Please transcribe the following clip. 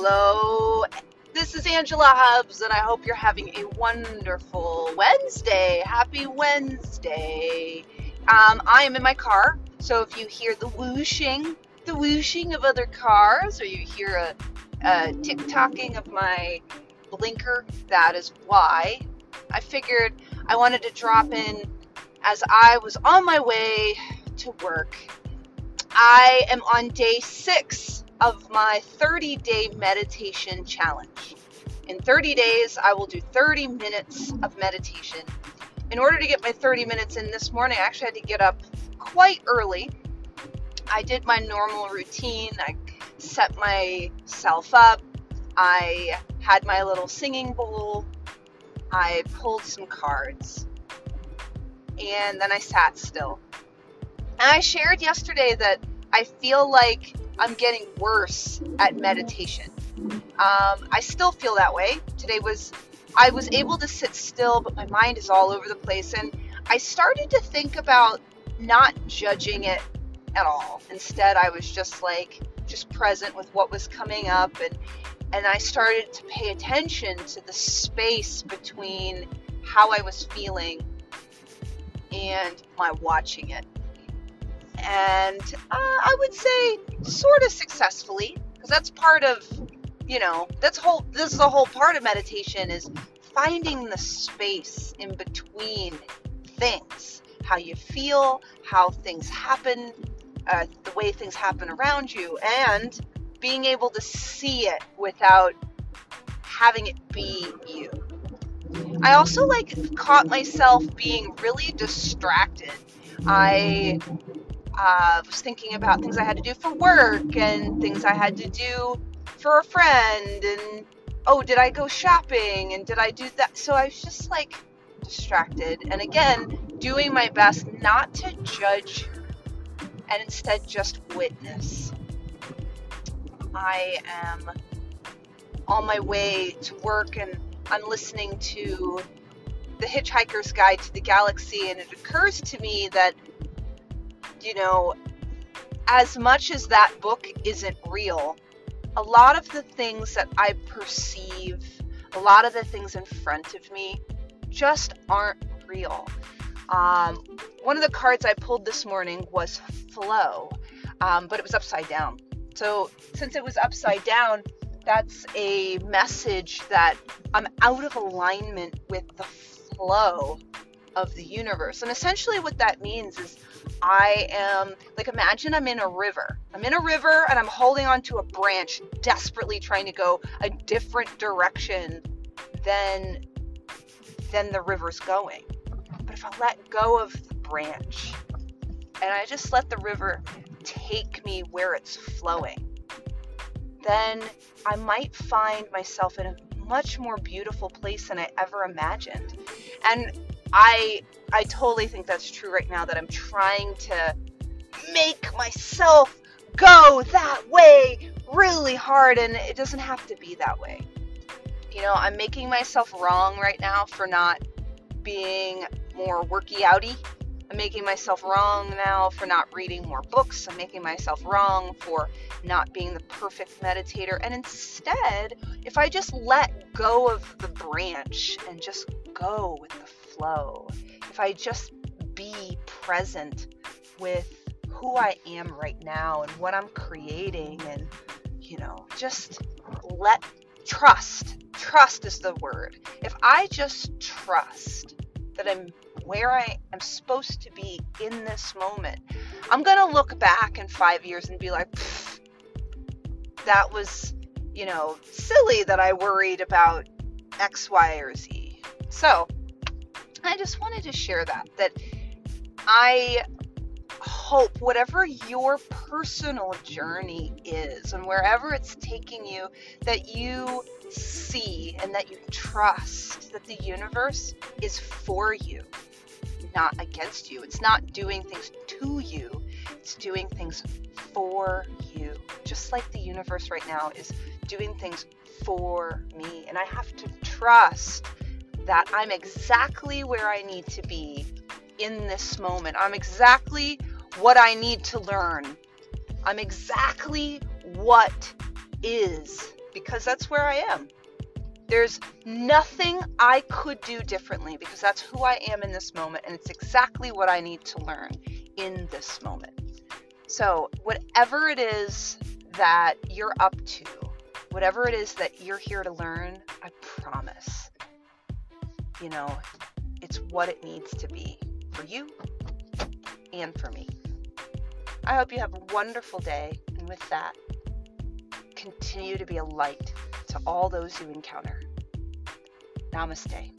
Hello, this is Angela Hubbs, and I hope you're having a wonderful Wednesday. Happy Wednesday. Um, I am in my car, so if you hear the whooshing, the whooshing of other cars, or you hear a, a tick tocking of my blinker, that is why. I figured I wanted to drop in as I was on my way to work. I am on day six of my 30 day meditation challenge. In 30 days, I will do 30 minutes of meditation. In order to get my 30 minutes in this morning, I actually had to get up quite early. I did my normal routine. I set myself up. I had my little singing bowl. I pulled some cards. And then I sat still. And I shared yesterday that I feel like I'm getting worse at meditation. Um, I still feel that way. Today was, I was able to sit still, but my mind is all over the place. And I started to think about not judging it at all. Instead, I was just like, just present with what was coming up. And, and I started to pay attention to the space between how I was feeling and my watching it and uh, I would say sort of successfully because that's part of you know that's whole this is the whole part of meditation is finding the space in between things. How you feel how things happen uh, the way things happen around you and being able to see it without having it be you. I also like caught myself being really distracted. I uh, was thinking about things I had to do for work and things I had to do for a friend and oh, did I go shopping and did I do that? So I was just like distracted and again, doing my best not to judge and instead just witness. I am on my way to work and I'm listening to The Hitchhiker's Guide to the Galaxy, and it occurs to me that you know, as much as that book isn't real, a lot of the things that I perceive, a lot of the things in front of me just aren't real. Um, one of the cards I pulled this morning was flow, um, but it was upside down. So, since it was upside down, that's a message that I'm out of alignment with the flow of the universe. And essentially, what that means is I am like, imagine I'm in a river. I'm in a river and I'm holding onto a branch, desperately trying to go a different direction than than the river's going. But if I let go of the branch and I just let the river take me where it's flowing, then I might find myself in a much more beautiful place than I ever imagined. And I I totally think that's true right now that I'm trying to make myself go that way really hard and it doesn't have to be that way. You know, I'm making myself wrong right now for not being more worky outy. I'm making myself wrong now for not reading more books. I'm making myself wrong for not being the perfect meditator. And instead, if I just let go of the branch and just go with the flow, if I just be present with who I am right now and what I'm creating, and you know, just let trust, trust is the word. If I just trust that I'm where I am supposed to be in this moment, I'm going to look back in five years and be like, that was, you know, silly that I worried about X, Y, or Z. So, I just wanted to share that that I hope whatever your personal journey is and wherever it's taking you that you see and that you trust that the universe is for you not against you. It's not doing things to you. It's doing things for you. Just like the universe right now is doing things for me. And i have to trust that I'm exactly where I need to be in this moment. I'm exactly what I need to learn. I'm exactly what is because that's where I am. There's nothing I could do differently because that's who I am in this moment and it's exactly what I need to learn in this moment. So, whatever it is that you're up to, whatever it is that you're here to learn, I promise, you know, it's what it needs to be for you and for me. I hope you have a wonderful day. And with that, continue to be a light to all those you encounter. Namaste.